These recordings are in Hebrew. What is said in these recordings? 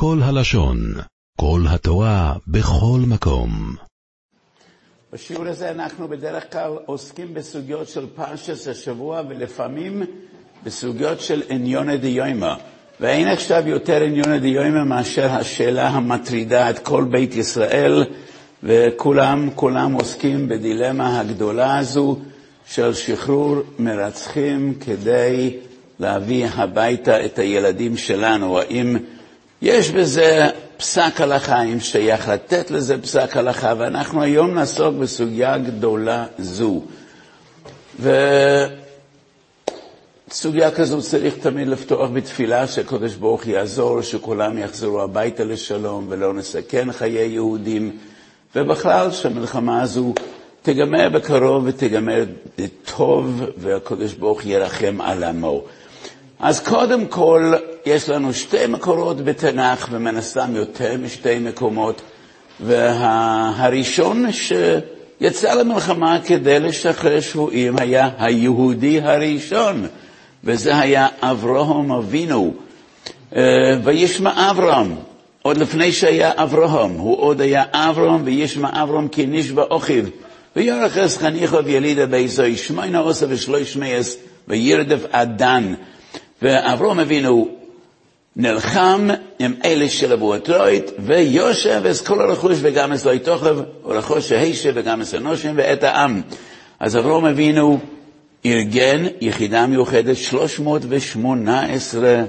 כל הלשון, כל התורה, בכל מקום. בשיעור הזה אנחנו בדרך כלל עוסקים בסוגיות של פרשס השבוע ולפעמים בסוגיות של עניונא דיומא. ואין עכשיו יותר עניונא דיומא מאשר השאלה המטרידה את כל בית ישראל, וכולם, כולם עוסקים בדילמה הגדולה הזו של שחרור מרצחים כדי להביא הביתה את הילדים שלנו. האם יש בזה פסק הלכה, האם שייך לתת לזה פסק הלכה, ואנחנו היום נעסוק בסוגיה גדולה זו. וסוגיה כזו צריך תמיד לפתוח בתפילה שקדוש ברוך יעזור, שכולם יחזרו הביתה לשלום ולא נסכן חיי יהודים, ובכלל שהמלחמה הזו תיגמר בקרוב ותיגמר טוב, והקדוש ברוך ירחם על עמו. אז קודם כל, יש לנו שתי מקורות בתנ"ך, ומן הסתם יותר משתי מקומות, והראשון שיצא למלחמה כדי לשחרר שבויים היה היהודי הראשון, וזה היה אברהם אבינו. וישמע אברהם, עוד לפני שהיה אברהם, הוא עוד היה אברהם, וישמע אברהם כי נשבע אוכיו. ויורכס חניכו וילידה ביזו, שמונה עושה ושלוש מייס, וירדף עדן. ואברהם אבינו נלחם עם אלה של אבואטרוית, ויושב את כל הרכוש וגם את לא יתוכב, ורכוש שהישב וגם את אנושים ואת העם. אז אברהם אבינו ארגן יחידה מיוחדת, 318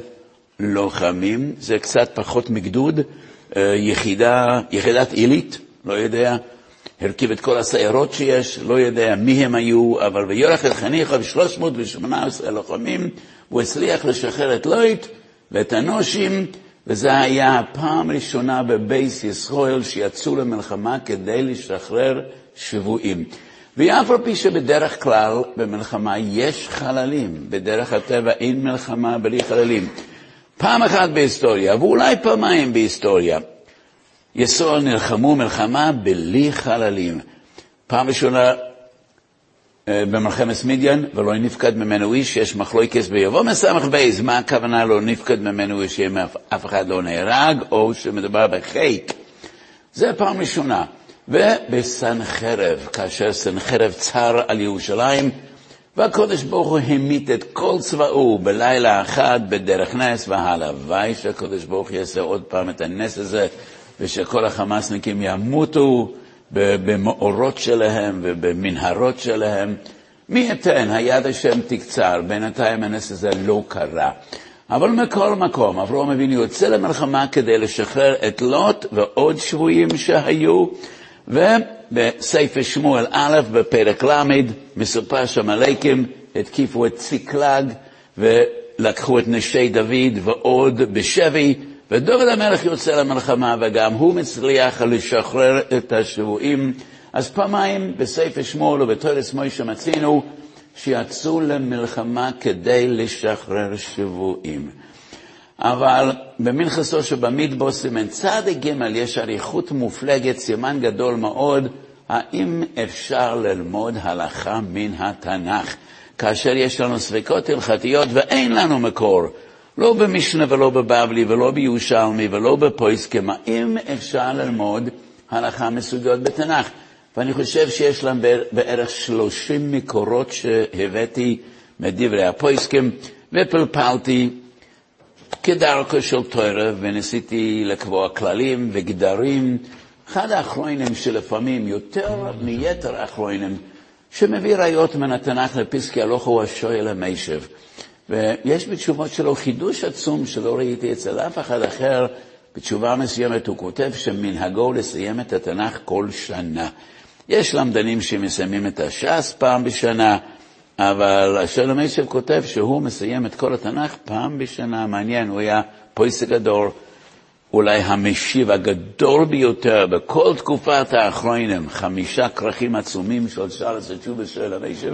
לוחמים, זה קצת פחות מגדוד, יחידה, יחידת עילית, לא יודע, הרכיב את כל הסיירות שיש, לא יודע מי הם היו, אבל ויורך את חניכה ב-318 לוחמים, הוא הצליח לשחרר את לויט ואת הנושים, וזו היה הפעם הראשונה בבייס ישראל שיצאו למלחמה כדי לשחרר שבויים. ואף על פי שבדרך כלל במלחמה יש חללים, בדרך הטבע אין מלחמה בלי חללים. פעם אחת בהיסטוריה, ואולי פעמיים בהיסטוריה, ישראל נלחמו מלחמה בלי חללים. פעם ראשונה במלחמת מדיין, ולא נפקד ממנו איש, יש מחלוקס ביבוא מסמך בייז, מה הכוונה לא נפקד ממנו איש, אם אף אחד לא נהרג, או שמדובר בחייק. זה פעם ראשונה. ובסנחרב, כאשר סנחרב צר על ירושלים, והקודש ברוך הוא המית את כל צבאו בלילה אחד בדרך נס, והלוואי שהקודש ברוך יעשה עוד פעם את הנס הזה, ושכל החמאסניקים ימותו במאורות שלהם ובמנהרות שלהם. מי ייתן, היד השם תקצר, בינתיים הנס הזה לא קרה. אבל מכל מקום, אברהם אבינו יוצא למלחמה כדי לשחרר את לוט ועוד שבויים שהיו, ובספר שמואל א', בפרק ל', מסופר שהמלאקים התקיפו את ציקלג ולקחו את נשי דוד ועוד בשבי, ודוד המלך יוצא למלחמה, וגם הוא מצליח לשחרר את השבויים. אז פעמיים בספר שמואל ובתורס מוישה מצינו שיצאו למלחמה כדי לשחרר שבויים. אבל במנחסו שבמדבור סימן ג' יש אריכות מופלגת, סימן גדול מאוד, האם אפשר ללמוד הלכה מן התנ"ך, כאשר יש לנו ספקות הלכתיות ואין לנו מקור. לא במשנה ולא בבבלי ולא בירושלמי ולא בפויסקם, האם אפשר ללמוד הלכה מסוגיות בתנ"ך? ואני חושב שיש להם בערך שלושים מקורות שהבאתי מדברי הפויסקם, ופלפלתי כדרכו של תורה, וניסיתי לקבוע כללים וגדרים. אחד האחרונים שלפעמים, יותר מיתר האחרונים, שמביא ראיות מן התנ"ך לפסקי הלוך הוא השואל המשב. ויש בתשובות שלו חידוש עצום שלא ראיתי אצל אף אחד אחר. בתשובה מסוימת הוא כותב שמנהגו לסיים את התנ"ך כל שנה. יש למדנים שמסיימים את הש"ס פעם בשנה, אבל השלום ישב כותב שהוא מסיים את כל התנ"ך פעם בשנה. מעניין, הוא היה פויסק גדול, אולי המשיב הגדול ביותר בכל תקופת האחרונים, חמישה כרכים עצומים של שרס התשובה של המשב.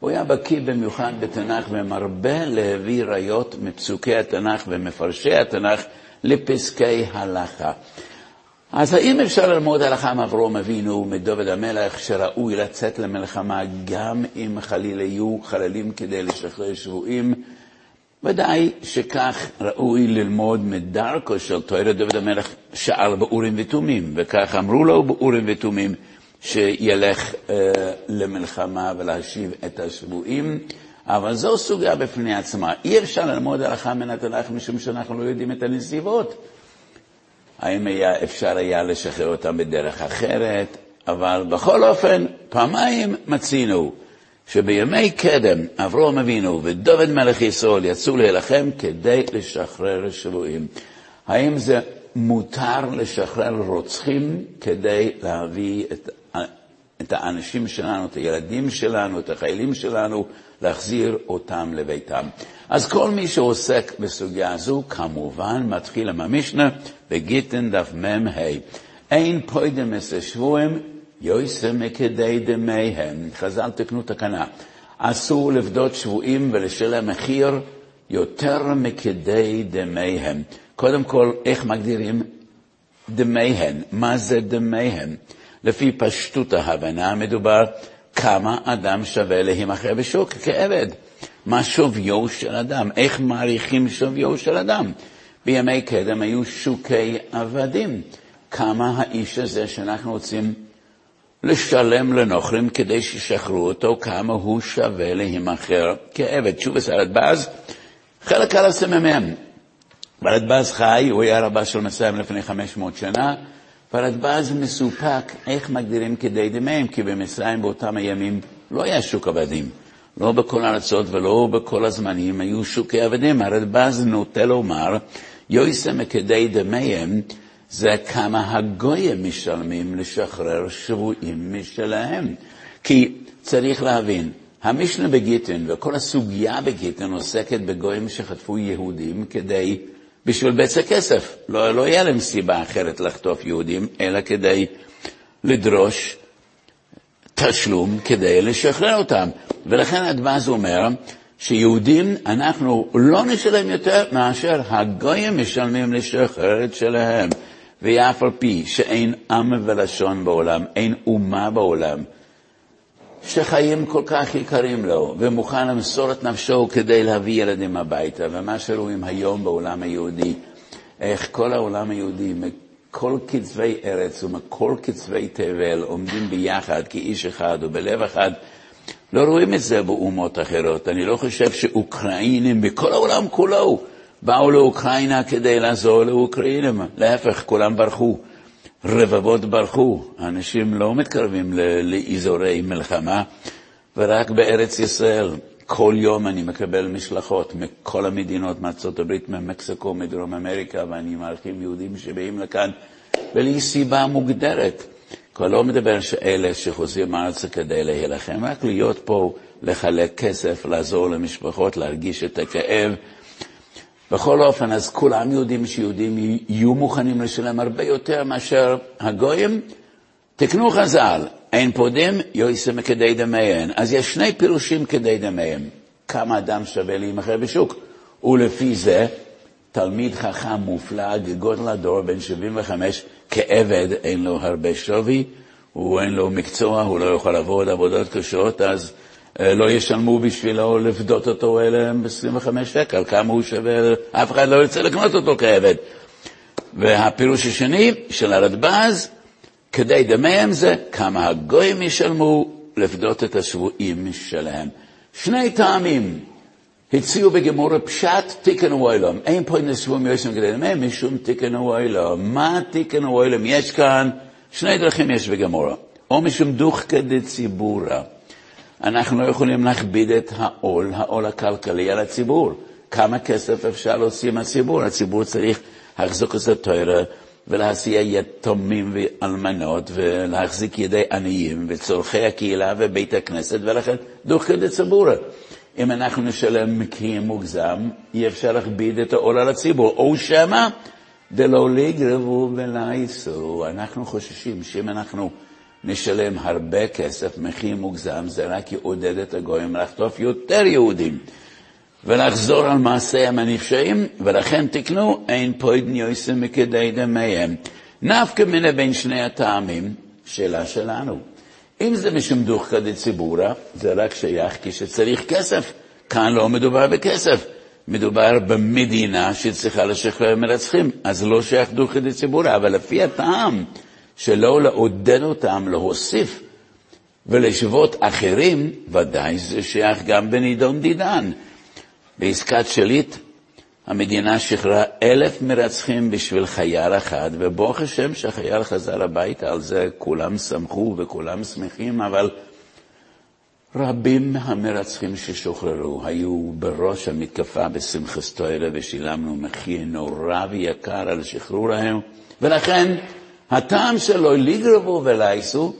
הוא היה בקיא במיוחד בתנ"ך ומרבה להביא ראיות מפסוקי התנ"ך ומפרשי התנ"ך לפסקי הלכה. אז האם אפשר ללמוד הלכה מאברום אבינו, מדוד המלך, שראוי לצאת למלחמה גם אם חלילה יהיו חללים כדי לשחרר שבויים? ודאי שכך ראוי ללמוד מדרכו של תוירה דוד המלך שאל באורים ותומים, וכך אמרו לו באורים ותומים שילך אה, למלחמה ולהשיב את השבויים, אבל זו סוגיה בפני עצמה. אי אפשר ללמוד הלכה מן התנ"ך משום שאנחנו לא יודעים את הנסיבות. האם היה, אפשר היה לשחרר אותם בדרך אחרת, אבל בכל אופן, פעמיים מצינו שבימי קדם אברהם אבינו ודוד מלך ישראל יצאו להילחם כדי לשחרר שבויים. האם זה מותר לשחרר רוצחים כדי להביא את, את האנשים שלנו, את הילדים שלנו, את החיילים שלנו, להחזיר אותם לביתם? אז כל מי שעוסק בסוגיה הזו, כמובן, מתחיל עם המשנה בגיטין דף מ"ה. אין פוידם עשר שבויים יויסר מכדי דמיהם. חז"ל תקנו תקנה. אסור לפדות שבויים ולשלם מחיר יותר מכדי דמיהם. קודם כל, איך מגדירים דמיהן? מה זה דמיהן? לפי פשטות ההבנה מדובר כמה אדם שווה להימכר בשוק כעבד. מה שוויו של אדם? איך מעריכים שוויו של אדם? בימי קדם היו שוקי עבדים. כמה האיש הזה שאנחנו רוצים לשלם לנוכרים כדי שישחררו אותו, כמה הוא שווה להימכר כעבד. שוב הרדב"ז, חלק על הסמ"מ. הרדב"ז חי, הוא היה רבה של מסיים לפני 500 שנה, והרדב"ז מסופק איך מגדירים כדי דמיהם, כי במצרים באותם הימים לא היה שוק עבדים. לא בכל הארצות ולא בכל הזמנים היו שוקי עבדים. הרדב"ז נוטה לומר, יויסם כדי דמיהם, זה כמה הגויים משלמים לשחרר שבויים משלהם. כי צריך להבין, המשנה בגיטין וכל הסוגיה בגיטין עוסקת בגויים שחטפו יהודים כדי, בשביל בצע כסף. לא, לא היה להם סיבה אחרת לחטוף יהודים, אלא כדי לדרוש תשלום כדי לשחרר אותם. ולכן הדבז אומר שיהודים, אנחנו לא נשלם יותר מאשר הגויים משלמים לשחרר את שלהם. ואף על פי שאין עם ולשון בעולם, אין אומה בעולם, שחיים כל כך יקרים לו, ומוכן למסור את נפשו כדי להביא ילדים הביתה. ומה שרואים היום בעולם היהודי, איך כל העולם היהודי, מכל קצווי ארץ ומכל קצווי תבל, עומדים ביחד כאיש אחד ובלב אחד, לא רואים את זה באומות אחרות. אני לא חושב שאוקראינים בכל העולם כולו באו לאוקראינה כדי לעזור לאוקראינים, להפך, כולם ברחו. רבבות ברחו, אנשים לא מתקרבים לאזורי מלחמה, ורק בארץ ישראל כל יום אני מקבל משלחות מכל המדינות, מארצות הברית, ממקסיקו, מדרום אמריקה, ואני מארחים יהודים שבאים לכאן, בלי סיבה מוגדרת. כבר לא מדבר שאלה שחוזרים ארצה כדי להילחם, רק להיות פה, לחלק כסף, לעזור למשפחות, להרגיש את הכאב. בכל אופן, אז כולם יודעים שיהודים יהיו מוכנים לשלם הרבה יותר מאשר הגויים. תקנו חז"ל, אין פודים, יויסה מכדי דמיהן. אז יש שני פירושים כדי דמיהן. כמה אדם שווה להימכר בשוק. ולפי זה, תלמיד חכם מופלג, גודל הדור, בן 75, כעבד, אין לו הרבה שווי, הוא אין לו מקצוע, הוא לא יכול לעבוד עבודות קשות, אז לא ישלמו בשבילו לפדות אותו אלה ב-25 שקל, כמה הוא שווה, אף אחד לא ירצה לקנות אותו כעבד. והפירוש השני של הרדב"ז, כדי דמיהם זה כמה הגויים ישלמו לפדות את השבויים שלהם. שני טעמים הציעו בגמור פשט תיקן ואוילום. אין פה אין שבויים יושבים כדי דמיהם משום תיקן ואוילום. מה תיקן ואוילום? יש כאן שני דרכים יש בגמורה. או משום דוחקא דציבורא. אנחנו יכולים להכביד את העול, העול הכלכלי על הציבור. כמה כסף אפשר להוציא מהציבור? הציבור צריך להחזוק את התואר ולהסיע יתומים ואלמנות ולהחזיק ידי עניים וצורכי הקהילה ובית הכנסת, ולכן דוחקת הציבור. אם אנחנו נשלם מחיר מוגזם, אי אפשר להכביד את העול על הציבור. או שמא דלא לגרבו ולא ייסעו. אנחנו חוששים שאם אנחנו נשלם הרבה כסף, מחיר מוגזם, זה רק יעודד את הגויים לחטוף יותר יהודים ולחזור על מעשיהם הנפשעים, ולכן תקנו, אין פוידן יויסם מכדי דמיהם. נפקא מינה בין שני הטעמים, שאלה שלנו. אם זה משום דוחקא דציבורא, זה רק שייך כשצריך כסף. כאן לא מדובר בכסף. מדובר במדינה שצריכה לשחרר מרצחים, אז לא שייך דוכי דציבורא, אבל לפי הטעם שלא לעודד אותם להוסיף ולשוות אחרים, ודאי זה שייך גם בנידון דידן. בעסקת שליט המדינה שחררה אלף מרצחים בשביל חייל אחד, וברוך השם שהחייל חזר הביתה, על זה כולם שמחו וכולם שמחים, אבל רבים מהמרצחים ששוחררו היו בראש המתקפה בשמחת תוירה ושילמנו מחיר נורא ויקר על שחרורם, ולכן הטעם שלו לגרבו ולייסו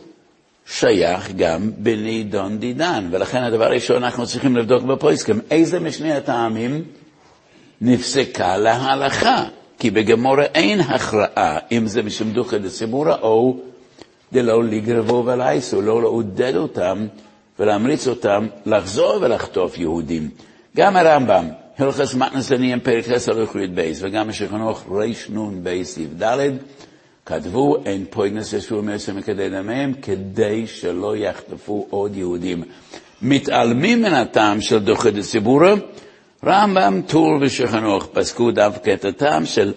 שייך גם בנידון דידן, ולכן הדבר הראשון אנחנו צריכים לבדוק בפויסקם, איזה משני הטעמים נפסקה להלכה, כי בגמורה אין הכרעה אם זה משום דוכא דציבורא או דלא לגרבו ולייסו, לא לעודד אותם ולהמריץ אותם לחזור ולחטוף יהודים. גם הרמב"ם, הלכס מתנסנים פרק חסר הלכויות בייס, וגם השכנוך בייס סעיף כתבו אין פויגנס ישוע מעשם מכדי דמיהם, כדי שלא יחטפו עוד יהודים. מתעלמים מן הטעם של דוחה דציבורא, רמב"ם, טור ושכנוך פסקו דווקא את הטעם של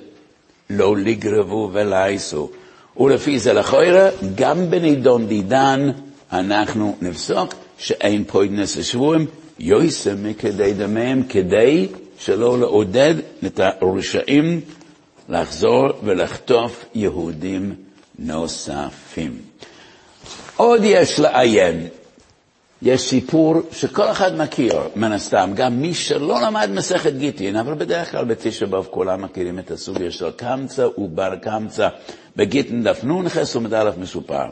לא לגרבו ולייתו. ולפי זה לכאורה, גם בנידון דידן אנחנו נפסוק שאין פודין את השבויים, יותר מכדי דמיהם, כדי שלא לעודד את הרשעים לחזור ולחטוף יהודים נוספים. עוד יש לעיין, יש סיפור שכל אחד מכיר, מן הסתם, גם מי שלא למד מסכת גיטין, אבל בדרך כלל בתשע באב כולם מכירים את הסוגיה של קמצא ובר קמצא, בגיטין דף נ"ח עמוד א' מסופר.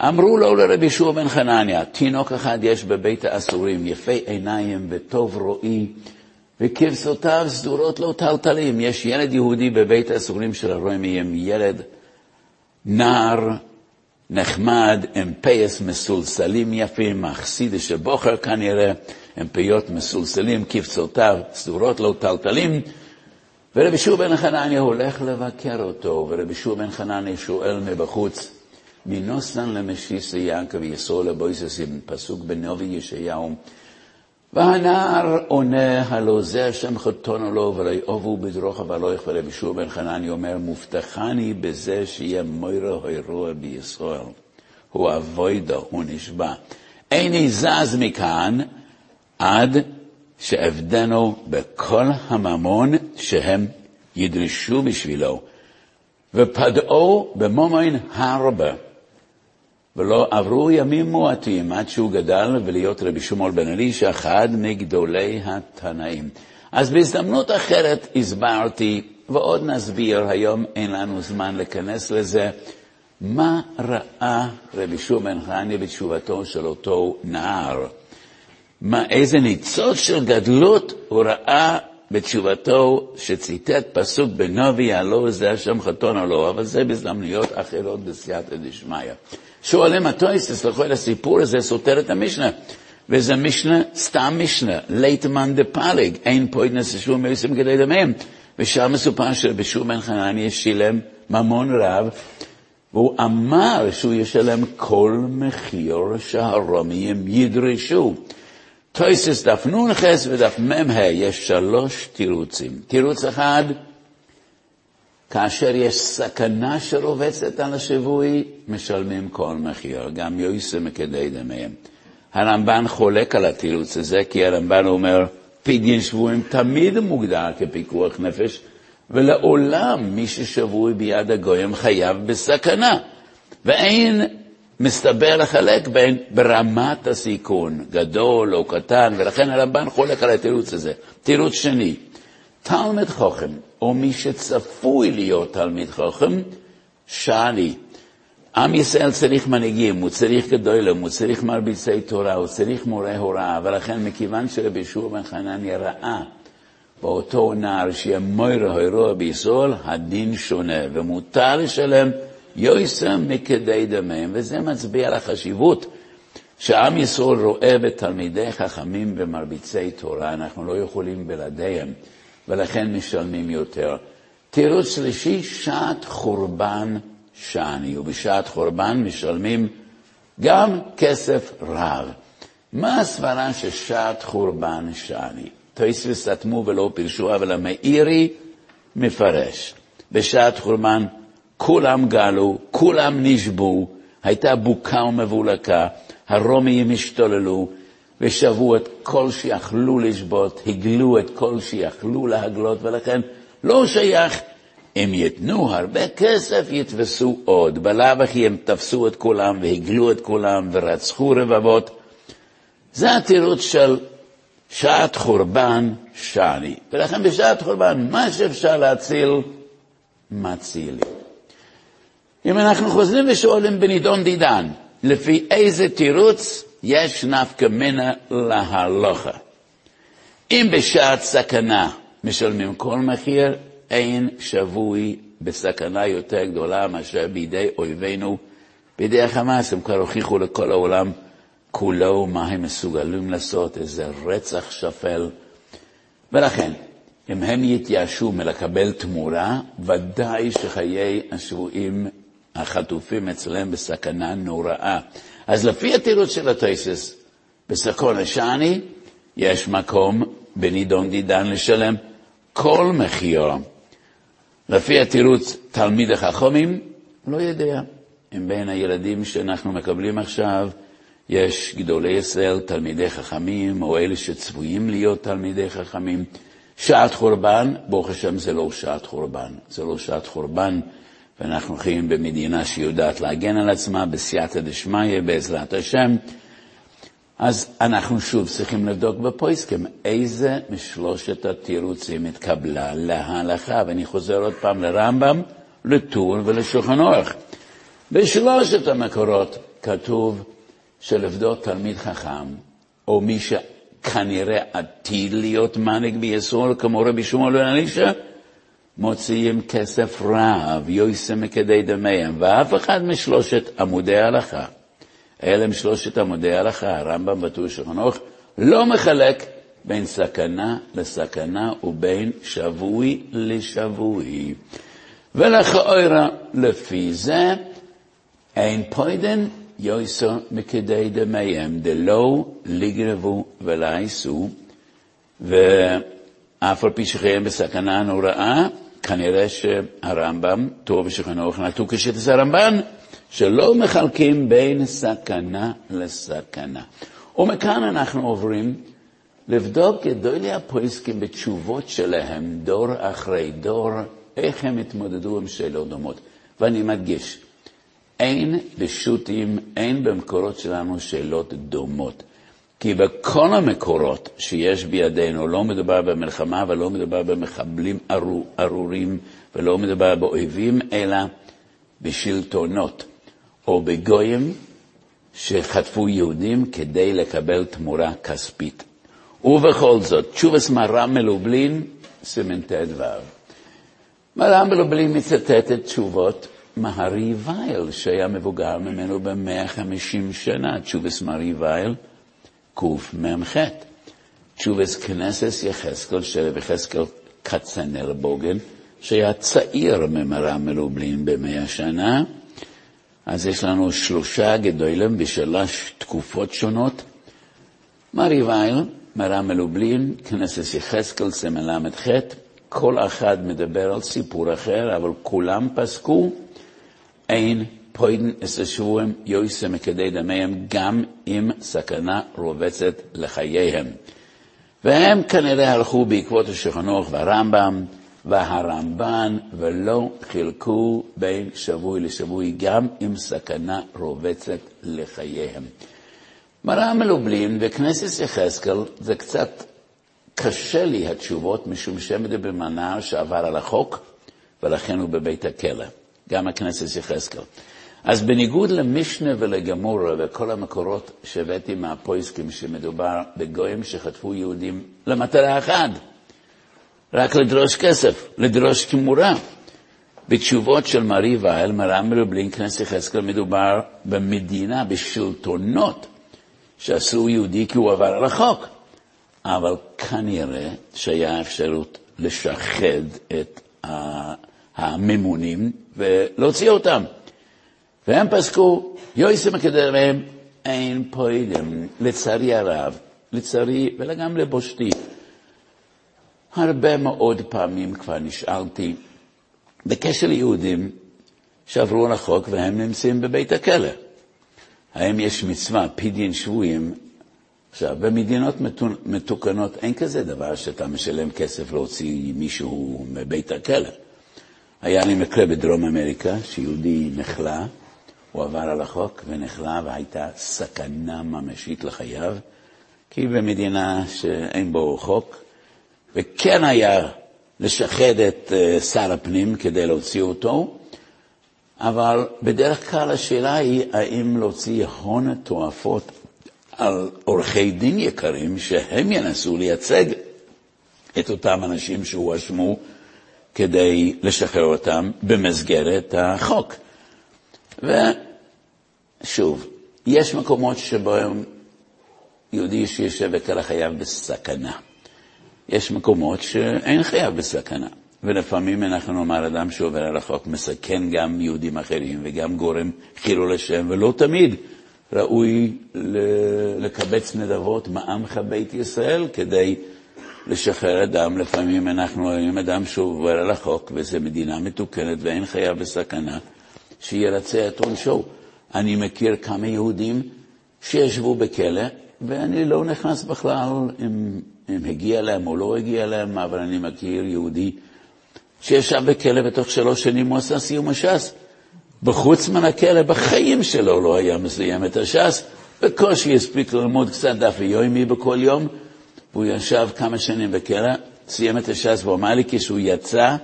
אמרו לו לרבי ישוע בן חנניה, תינוק אחד יש בבית האסורים, יפה עיניים וטוב רואי, וכבשותיו סדורות לא טלטלים. יש ילד יהודי בבית האסורים של הרומים, ילד נער נחמד, עם פייס מסולסלים יפים, מחסיד שבוחר כנראה, עם פיות מסולסלים, כבשותיו סדורות לא טלטלים. ורבי שוע בן חנניה הולך לבקר אותו, ורבי שוע בן חנניה שואל מבחוץ, מנוסן למשיסי יעקב יסול לבויססים, פסוק בנובי ישעיהו. והנער עונה, הלא זה השם חתונו לו, ויאהבו בדרוך ולא רבי שוע בן חנני אומר, מובטחני בזה שיהיה מוירו אירוע בישראל. הוא אבוידו, הוא נשבע. איני זז מכאן עד שאבדנו בכל הממון שהם ידרשו בשבילו. ופדעו במומין הרבה. ולא עברו ימים מועטים עד שהוא גדל ולהיות רבי שמעון בן אלישע, אחד מגדולי התנאים. אז בהזדמנות אחרת הסברתי, ועוד נסביר, היום אין לנו זמן להיכנס לזה, מה ראה רבי שמעון בן חניה בתשובתו של אותו נער. מה, איזה ניצוץ של גדלות הוא ראה בתשובתו שציטט פסוק בנובי, הלא זה השם חתון או לא, אבל זה בהזדמנויות אחרות בסייעתא דשמיא. שואלים הטויסס, לכל הסיפור הזה סותר את המשנה. וזה משנה, סתם משנה, לייטמן דה פליג, אין פה התנסה שום מיוסים כדי דמיהם. ושם מסופר שבשום בן חנניה שילם ממון רב, והוא אמר שהוא ישלם כל מחיר שהרומיים ידרשו. טויסס דף נ"ח ודף מ"ה יש שלוש תירוצים. תירוץ אחד, כאשר יש סכנה שרובצת על השבוי, משלמים כל מחיר, גם יויסה מכדי דמיהם. הרמב"ן חולק על התירוץ הזה, כי הרמב"ן אומר, פדיון שבויים תמיד מוגדר כפיקוח נפש, ולעולם מי ששבוי ביד הגויים חייב בסכנה. ואין מסתבר לחלק בין ברמת הסיכון, גדול או קטן, ולכן הרמב"ן חולק על התירוץ הזה. תירוץ שני, תלמיד חוכם, או מי שצפוי להיות תלמיד חוכם, שאני. עם ישראל צריך מנהיגים, הוא צריך גדולים, הוא צריך מרביצי תורה, הוא צריך מורה הוראה, ולכן מכיוון שרבי ישוע בן חנניה ראה באותו נער שיהיה מויר הוירוע בישראל, הדין שונה, ומותר לשלם יויסם מכדי דמיהם, וזה מצביע על החשיבות שעם ישראל רואה בתלמידי חכמים ומרביצי תורה, אנחנו לא יכולים בלעדיהם. ולכן משלמים יותר. תירוץ שלישי, שעת חורבן שאני, ובשעת חורבן משלמים גם כסף רב. מה הסברה של שעת חורבן שאני? תויספי סתמו ולא פירשו, אבל המאירי מפרש. בשעת חורבן כולם גלו, כולם נשבו, הייתה בוקה ומבולקה, הרומיים השתוללו, ושבו את כל שיכלו לשבות, הגלו את כל שיכלו להגלות, ולכן לא שייך אם ייתנו הרבה כסף, יתפסו עוד. בלאו הכי הם תפסו את כולם והגלו את כולם ורצחו רבבות. זה התירוץ של שעת חורבן שני. ולכן בשעת חורבן, מה שאפשר להציל, מצילים. אם אנחנו חוזרים ושואלים בנידון דידן, לפי איזה תירוץ יש נפקא מינה להלוכה? אם בשעת סכנה משלמים כל מחיר, אין שבוי בסכנה יותר גדולה מאשר בידי אויבינו, בידי החמאס. הם כבר הוכיחו לכל העולם כולו מה הם מסוגלים לעשות, איזה רצח שפל. ולכן, אם הם יתייאשו מלקבל תמורה, ודאי שחיי השבויים החטופים אצלם בסכנה נוראה. אז לפי התירוץ של הטייסס, בסקון השני, יש מקום בנידון דידן לשלם כל מחיר. לפי התירוץ תלמיד החכמים, לא יודע אם בין הילדים שאנחנו מקבלים עכשיו יש גדולי ישראל, תלמידי חכמים, או אלה שצפויים להיות תלמידי חכמים. שעת חורבן, ברוך השם זה לא שעת חורבן, זה לא שעת חורבן, ואנחנו חיים במדינה שיודעת להגן על עצמה, בסייעתא דשמיא, בעזרת השם. אז אנחנו שוב צריכים לבדוק בפויסקים איזה משלושת התירוצים התקבלה להלכה, ואני חוזר עוד פעם לרמב"ם, לטור ולשולחן אורך. בשלושת המקורות כתוב שלבדוק תלמיד חכם, או מי שכנראה עתיד להיות מנהיג ביסוד, כמו רבי שמעון בן אלישע, מוציאים כסף רב, יויסם מכדי דמיהם, ואף אחד משלושת עמודי ההלכה אלה הם שלושת עמודי ההלכה, הרמב"ם בטור שולחנוך, לא מחלק בין סכנה לסכנה ובין שבוי לשבוי. ולכאורה, לפי זה, אין פוידן יויסו מכדי דמיהם, דלא לגרבו ולעשו, ואף על פי שחייהם בסכנה נוראה, כנראה שהרמב"ם, טוב ושכנוך, נטו כשיטס הרמב"ן, שלא מחלקים בין סכנה לסכנה. ומכאן אנחנו עוברים לבדוק גדולי הפויסקים בתשובות שלהם, דור אחרי דור, איך הם התמודדו עם שאלות דומות. ואני מדגיש, אין בשו"תים, אין במקורות שלנו שאלות דומות. כי בכל המקורות שיש בידינו לא מדובר במלחמה ולא מדובר במחבלים ארורים ולא מדובר באויבים, אלא בשלטונות. או בגויים שחטפו יהודים כדי לקבל תמורה כספית. ובכל זאת, תשובס מרם מלובלין, סימן ט"ו. מרם מלובלין מצטטת תשובות מהרי וייל, שהיה מבוגר ממנו ב-150 שנה, תשובס מרי וייל, קמ"ח. תשובס כנסס יחזקאל, של יחזקאל כצנר בוגן, שהיה צעיר ממרם מלובלין במאה שנה, אז יש לנו שלושה גדולים בשלוש תקופות שונות. מרי וייל, מרם מלובלין, כנסת יחזקאל, סמל ל"ח, כל אחד מדבר על סיפור אחר, אבל כולם פסקו, אין פוידן אסשבוהם יויסה מכדי דמיהם, גם אם סכנה רובצת לחייהם. והם כנראה הלכו בעקבות השולחנוך והרמב"ם, והרמב"ן, ולא חילקו בין שבוי לשבוי, גם אם סכנה רובצת לחייהם. מראה מלובלין וכנסת יחזקאל זה קצת קשה לי התשובות, משום שהם על נער שעבר על החוק, ולכן הוא בבית הכלא, גם הכנסת יחזקאל. אז בניגוד למשנה ולגמורה וכל המקורות שהבאתי מהפויסקים, שמדובר בגויים שחטפו יהודים למטרה אחת, רק לדרוש כסף, לדרוש תמורה. בתשובות של מרי וייל, מרם מרבלין, כנסת יחזקאל, מדובר במדינה, בשלטונות, שעשו יהודי כי הוא עבר על החוק. אבל כנראה שהיה אפשרות לשחד את הממונים ולהוציא אותם. והם פסקו, יויסם מקדמיהם, אין פועלים, לצערי הרב, לצערי וגם לבושתי. הרבה מאוד פעמים כבר נשאלתי בקשר ליהודים שעברו על החוק והם נמצאים בבית הכלא. האם יש מצווה, פדיון שבויים? עכשיו, במדינות מתוקנות אין כזה דבר שאתה משלם כסף להוציא מישהו מבית הכלא. היה לי מקרה בדרום אמריקה, שיהודי נחלה, הוא עבר על החוק ונחלה והייתה סכנה ממשית לחייו, כי במדינה שאין בו חוק, וכן היה לשחד את אה, שר הפנים כדי להוציא אותו, אבל בדרך כלל השאלה היא האם להוציא הון תועפות על עורכי דין יקרים שהם ינסו לייצג את אותם אנשים שהואשמו כדי לשחרר אותם במסגרת החוק. ושוב, יש מקומות שבהם יהודי שיושב בכלא חייב בסכנה. יש מקומות שאין חייב בסכנה. ולפעמים אנחנו נאמר, אדם שעובר על החוק מסכן גם יהודים אחרים וגם גורם חילול השם, ולא תמיד ראוי לקבץ נדבות מעמך בית ישראל כדי לשחרר אדם. לפעמים אנחנו רואים אדם שעובר על החוק, וזו מדינה מתוקנת ואין חייב בסכנה, שירצה את עונשו. אני מכיר כמה יהודים שישבו בכלא, ואני לא נכנס בכלל אם, אם הגיע להם או לא הגיע להם, אבל אני מכיר יהודי שישב בכלא ותוך שלוש שנים הוא עשה סיום הש"ס. בחוץ מן הכלא, בחיים שלו לא היה מסיים את הש"ס, בקושי הספיק ללמוד קצת דף ויומי בכל יום, והוא ישב כמה שנים בכלא, סיים את הש"ס, והוא אמר לי כשהוא יצא,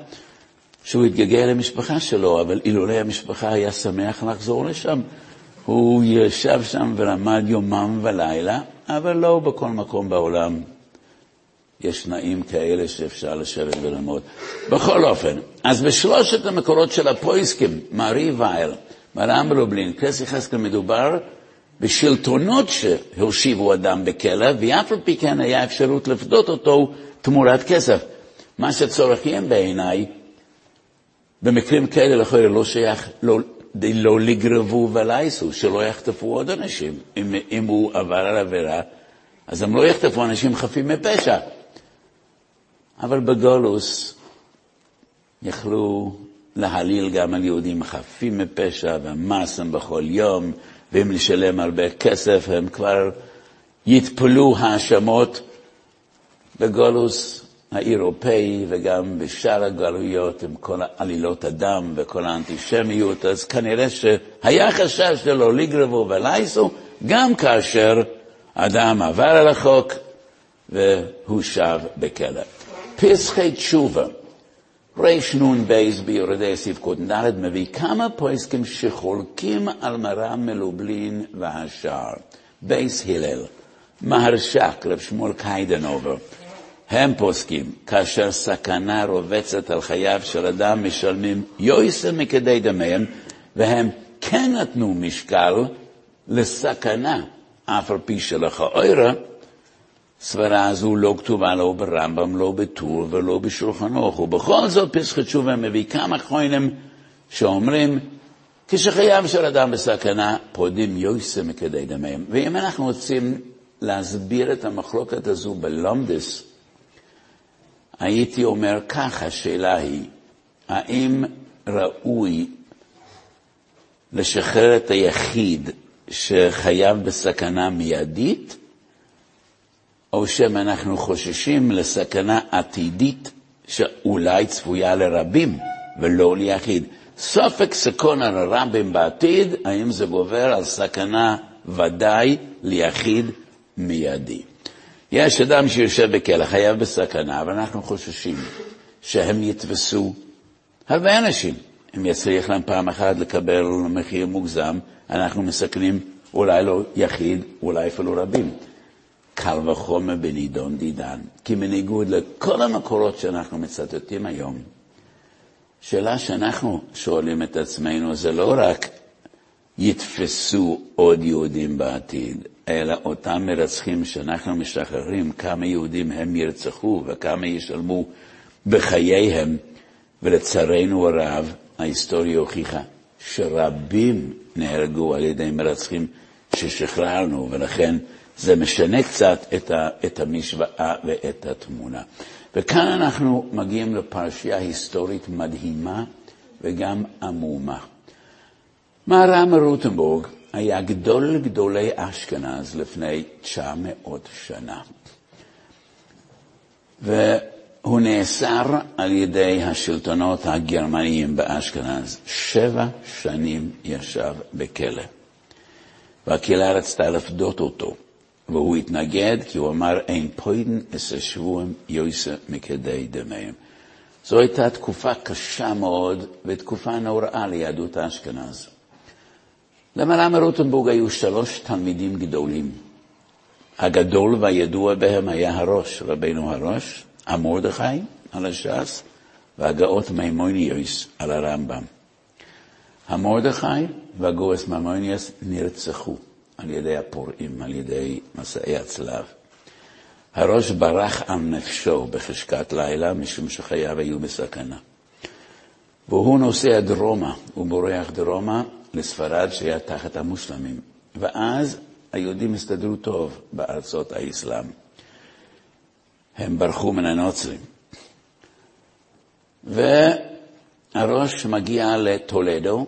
שהוא התגעגע למשפחה שלו, אבל אילולא המשפחה היה שמח לחזור לשם. הוא ישב שם ולמד יומם ולילה, אבל לא בכל מקום בעולם יש תנאים כאלה שאפשר לשבת וללמוד. בכל אופן, אז בשלושת המקורות של הפויסקים, מארי וייל, מרם בלובלין, קרס יחזקאל, מדובר בשלטונות שהושיבו אדם בכלא, ואף על פי כן היה אפשרות לפדות אותו תמורת כסף. מה שצורכים בעיניי, במקרים כאלה לכאורה לא שייך, לא, לא לגרבו ולייסו, שלא יחטפו עוד אנשים. אם, אם הוא עבר על עבירה, אז הם לא יחטפו אנשים חפים מפשע. אבל בגולוס יכלו להעליל גם על יהודים חפים מפשע ומסם בכל יום, ואם לשלם הרבה כסף הם כבר יתפלו האשמות בגולוס האירופאי וגם בשאר הגלויות עם כל עלילות הדם וכל האנטישמיות, אז כנראה שהיה חשש שלא לגרבו ולייסו, גם כאשר אדם עבר על החוק והוא שב בכלא. פסחי תשובה, רנ"ב ביורדי הסיב קודנ"ד מביא כמה פוסקים שחולקים על מרם מלובלין והשאר. בייס הלל, מהרש"ק, רב שמואל קיידנובר, הם פוסקים, כאשר סכנה רובצת על חייו של אדם, משלמים יויסר מכדי דמיהם, והם כן נתנו משקל לסכנה, אף על פי שלכאורה סברה הזו לא כתובה לא ברמב"ם, לא בטור ולא בשולחן ערוך, ובכל זאת פתחי תשובה מביא כמה אחרוינים שאומרים, כשחייו של אדם בסכנה, פודים יויסה מכדי דמיהם. ואם אנחנו רוצים להסביר את המחלוקת הזו בלומדס, הייתי אומר כך, השאלה היא, האם ראוי לשחרר את היחיד שחייב בסכנה מיידית, או שמא אנחנו חוששים לסכנה עתידית שאולי צפויה לרבים ולא ליחיד. סופק סכונה לרבים בעתיד, האם זה גובר על סכנה ודאי ליחיד מיידי. יש אדם שיושב בכלא, חייב בסכנה, אבל אנחנו חוששים שהם יתפסו הרבה אנשים. אם יצליח להם פעם אחת לקבל מחיר מוגזם, אנחנו מסכנים אולי לא יחיד, אולי אפילו רבים. קל וחומר בנידון דידן. כי בניגוד לכל המקורות שאנחנו מצטטים היום, שאלה שאנחנו שואלים את עצמנו זה לא רק יתפסו עוד יהודים בעתיד, אלא אותם מרצחים שאנחנו משחררים, כמה יהודים הם ירצחו וכמה ישלמו בחייהם, ולצערנו הרב, ההיסטוריה הוכיחה שרבים נהרגו על ידי מרצחים ששחררנו, ולכן זה משנה קצת את, ה, את המשוואה ואת התמונה. וכאן אנחנו מגיעים לפרשייה היסטורית מדהימה וגם עמומה. מהר"ם רוטנבורג היה גדול גדולי אשכנז לפני 900 שנה. והוא נאסר על ידי השלטונות הגרמניים באשכנז. שבע שנים ישב בכלא. והקהילה רצתה לפדות אותו, והוא התנגד כי הוא אמר, אין פוידן אסא שבוהם יויסה מכדי דמיהם. זו הייתה תקופה קשה מאוד ותקופה נוראה ליהדות אשכנז. למרם רוטנבורג היו שלוש תלמידים גדולים. הגדול והידוע בהם היה הראש, רבנו הראש, המורדכי על הש"ס, והגאות מימוניוס על הרמב"ם. המורדכי והגאוס מימוניוס נרצחו על ידי הפורעים, על ידי מסעי הצלב. הראש ברח על נפשו בחשכת לילה, משום שחייו היו בסכנה. והוא נוסע דרומה, הוא בורח דרומה לספרד שהיה תחת המוסלמים. ואז היהודים הסתדרו טוב בארצות האסלאם. הם ברחו מן הנוצרים. והראש מגיע לטולדו,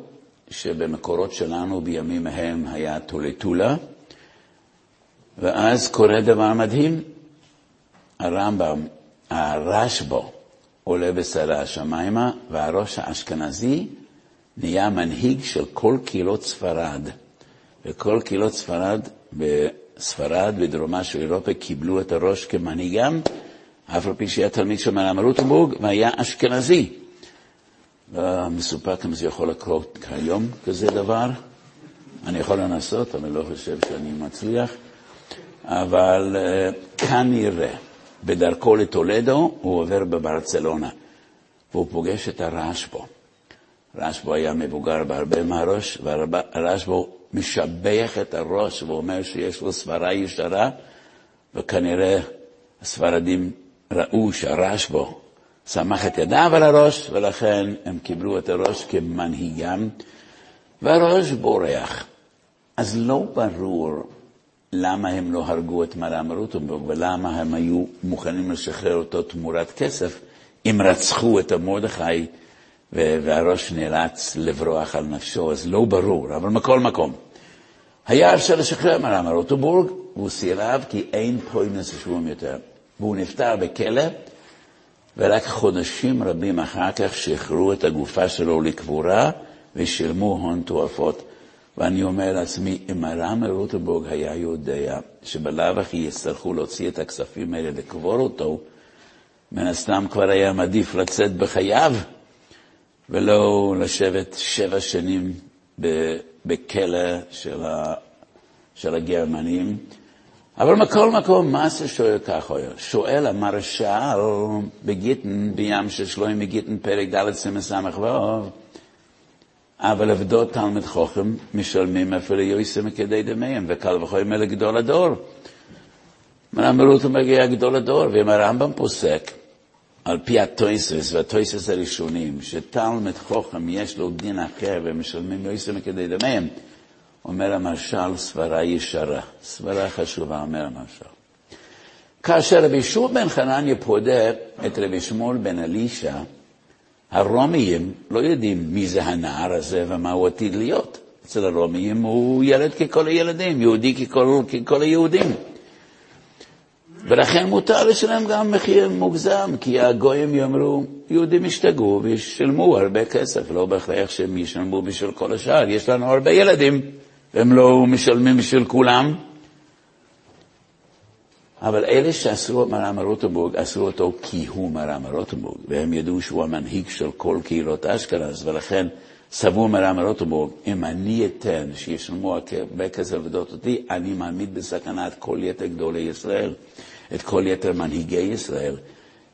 שבמקורות שלנו בימים ההם היה טולטולה, ואז קורה דבר מדהים. הרמב"ם, הרשב"ו, עולה בסערה השמיימה, והראש האשכנזי נהיה מנהיג של כל קהילות ספרד. וכל קהילות ספרד, בספרד, בדרומה של אירופה, קיבלו את הראש כמנהיגם, אף על פי שהיה תלמיד של מרם רוטנבורג, והיה אשכנזי. לא מסופק אם זה יכול לקרות כיום כזה דבר. אני יכול לנסות, אני לא חושב שאני מצליח, אבל כנראה, בדרכו לטולדו, הוא עובר בברצלונה, והוא פוגש את הרשב"ו. רשב"ו היה מבוגר בהרבה מהראש, והרשב"ו משבח את הראש ואומר שיש לו סברה ישרה, וכנראה הספרדים ראו שהרשב"ו סמך את ידיו על הראש, ולכן הם קיבלו את הראש כמנהיגם, והראש בורח. אז לא ברור למה הם לא הרגו את מרם רוטנבורג ולמה הם היו מוכנים לשחרר אותו תמורת כסף אם רצחו את המרדכי והראש נאלץ לברוח על נפשו, אז לא ברור, אבל מכל מקום. היה אפשר לשחרר מרם רוטנבורג, והוא סירב כי אין פוינס שבויים יותר. והוא נפטר בכלא, ורק חודשים רבים אחר כך שחררו את הגופה שלו לקבורה ושילמו הון תועפות. ואני אומר לעצמי, אם הרם רוטנבורג היה יודע שבלאו הכי יצטרכו להוציא את הכספים האלה לקבור אותו, מן הסתם כבר היה מעדיף לצאת בחייו ולא לשבת שבע שנים בכלא של, ה, של הגרמנים. אבל מכל מקום, מה זה שואל ככה? שואל המרשל בגיטן, בים של שלוים בגיטן, פרק ד' ס"ו, אבל עבדות תלמיד חוכם משלמים אפילו יויסם כדי דמיהם, וקל וחומר לגדול הדור. מרם רות מגיע גדול הדור, ואם הרמב"ם פוסק, על פי הטויסס והטויסס הראשונים, שתלמיד חוכם יש לו דין אחר ומשלמים יויסם כדי דמיהם, אומר המשל, סברה ישרה. סברה חשובה, אומר המשל. כאשר רבי שוב בן חנניה פודה את רבי שמואל בן אלישע, הרומיים לא יודעים מי זה הנער הזה ומה הוא עתיד להיות. אצל הרומיים הוא ילד ככל הילדים, יהודי ככל, ככל היהודים. ולכן מותר לשלם גם מחיר מוגזם, כי הגויים יאמרו, יהודים ישתגעו וישלמו הרבה כסף, לא בהכרח שהם ישלמו בשביל כל השאר, יש לנו הרבה ילדים. והם לא משלמים בשביל כולם. אבל אלה שאסרו את מרם רוטנבורג, אסרו אותו כי הוא מרם רוטנבורג, והם ידעו שהוא המנהיג של כל קהילות אשכנז, ולכן סבור מרם רוטנבורג, אם אני אתן שישלמו הרבה כסף לבדות אותי, אני מעמיד בסכנה את כל יתר גדולי ישראל, את כל יתר מנהיגי ישראל.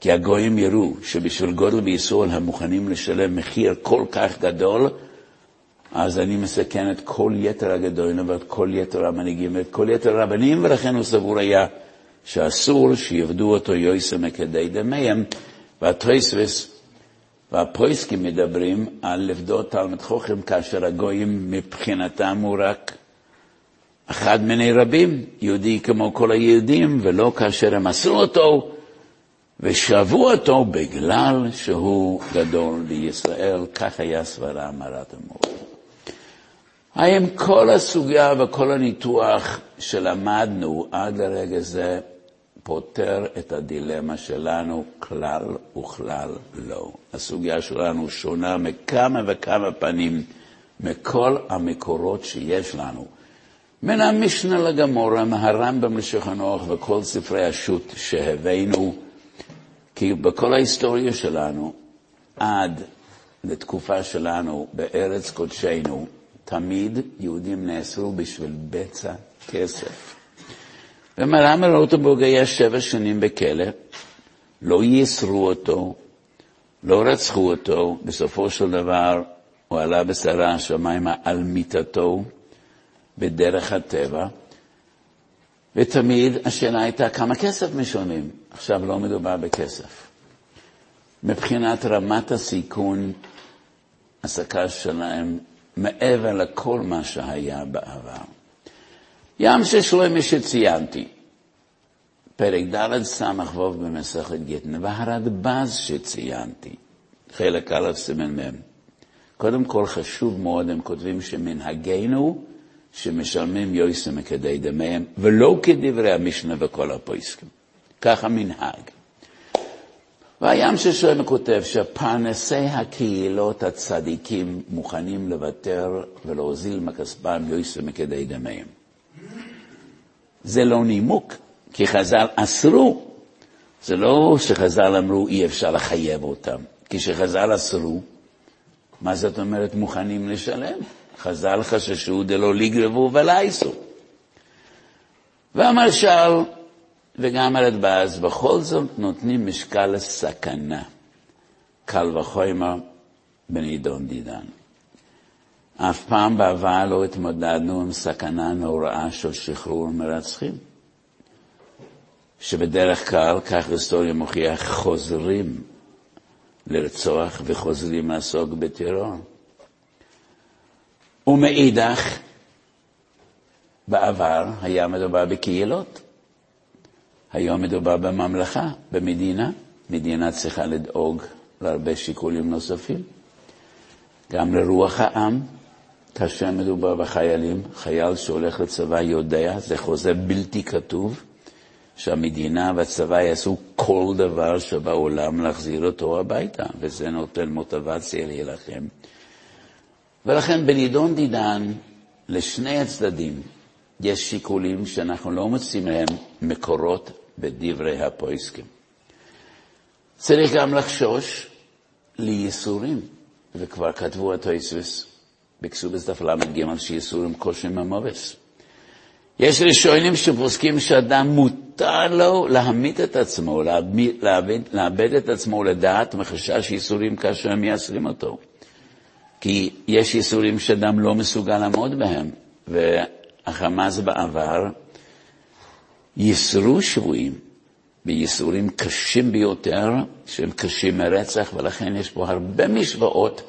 כי הגויים יראו שבשביל גודל בישראל הם מוכנים לשלם מחיר כל כך גדול, אז אני מסכן את כל יתר הגדולים ואת כל יתר המנהיגים ואת כל יתר הרבנים, ולכן הוא סבור היה שאסור שיעבדו אותו יויסה מכדי דמיהם, והטויסווס והפויסקים מדברים על לפדות תלמד חוכם, כאשר הגויים מבחינתם הוא רק אחד מיני רבים, יהודי כמו כל היהודים, ולא כאשר הם עשו אותו, ושבו אותו בגלל שהוא גדול בישראל, כך היה סברה מרת המורה. האם כל הסוגיה וכל הניתוח שלמדנו עד לרגע זה פותר את הדילמה שלנו כלל וכלל לא. הסוגיה שלנו שונה מכמה וכמה פנים מכל המקורות שיש לנו. מן המשנה לגמורה, מהרמב"ם לשולחן אורך וכל ספרי השו"ת שהבאנו, כי בכל ההיסטוריה שלנו, עד לתקופה שלנו בארץ קודשנו, תמיד יהודים נאסרו בשביל בצע כסף. ומרם רוטנבורג היה שבע שנים בכלא, לא ייסרו אותו, לא רצחו אותו, בסופו של דבר הוא עלה בסערה השמיימה על מיטתו בדרך הטבע, ותמיד השאלה הייתה כמה כסף משלמים. עכשיו לא מדובר בכסף. מבחינת רמת הסיכון, הסקה שלהם מעבר לכל מה שהיה בעבר. ים של שלומי שציינתי, פרק ד' ס"ו במסכת גיטין, והרדב"ז שציינתי, חלק א' סימן מ'. קודם כל חשוב מאוד, הם כותבים שמנהגנו שמשלמים יויסם כדי דמיהם, ולא כדברי המשנה וכל הפויסקים. כך המנהג. והים של כותב שפרנסי הקהילות הצדיקים מוכנים לוותר ולהוזיל מכספם יויסם כדי דמיהם. זה לא נימוק, כי חז"ל אסרו. זה לא שחז"ל אמרו אי אפשר לחייב אותם. כשחז"ל אסרו, מה זאת אומרת מוכנים לשלם? חז"ל חששו דלא לגרבו ולייסו. והמרשל וגם הרדב"ז בכל זאת נותנים משקל לסכנה. קל וחומר בנידון דידן. אף פעם בעבר לא התמודדנו עם סכנה נוראה של שחרור מרצחים, שבדרך כלל, כך ההיסטוריה מוכיח, חוזרים לרצוח וחוזרים לעסוק בטרור. ומאידך, בעבר היה מדובר בקהילות, היום מדובר בממלכה, במדינה. מדינה צריכה לדאוג להרבה שיקולים נוספים, גם לרוח העם, כאשר מדובר בחיילים, חייל שהולך לצבא יודע, זה חוזה בלתי כתוב, שהמדינה והצבא יעשו כל דבר שבעולם להחזיר אותו הביתה, וזה נותן מוטיבציה להילחם. ולכן בנידון דידן, לשני הצדדים יש שיקולים שאנחנו לא מוצאים להם מקורות בדברי הפויסקים. צריך גם לחשוש לייסורים, וכבר כתבו התויסוס בכסובס דף ל"ג שייסורים קושרים המובס. יש ראשונים שפוסקים שאדם מותר לו להמית את עצמו, לאבד, לאבד את עצמו לדעת מחשש ייסורים כאשר הם מייסרים אותו. כי יש ייסורים שאדם לא מסוגל לעמוד בהם, והחמאס בעבר ייסרו שבויים בייסורים קשים ביותר, שהם קשים מרצח, ולכן יש פה הרבה משוואות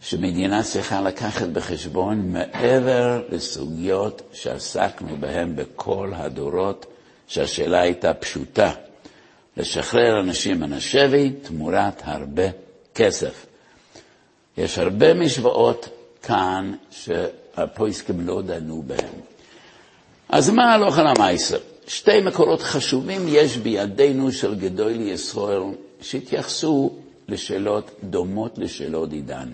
שמדינה צריכה לקחת בחשבון מעבר לסוגיות שעסקנו בהן בכל הדורות, שהשאלה הייתה פשוטה, לשחרר אנשים מן השבי תמורת הרבה כסף. יש הרבה משוואות כאן שהפויסקים לא דנו בהן. אז מה הלוך על המייסר? שתי מקורות חשובים יש בידינו של גדולי ישראל שהתייחסו לשאלות דומות לשאלות עידן.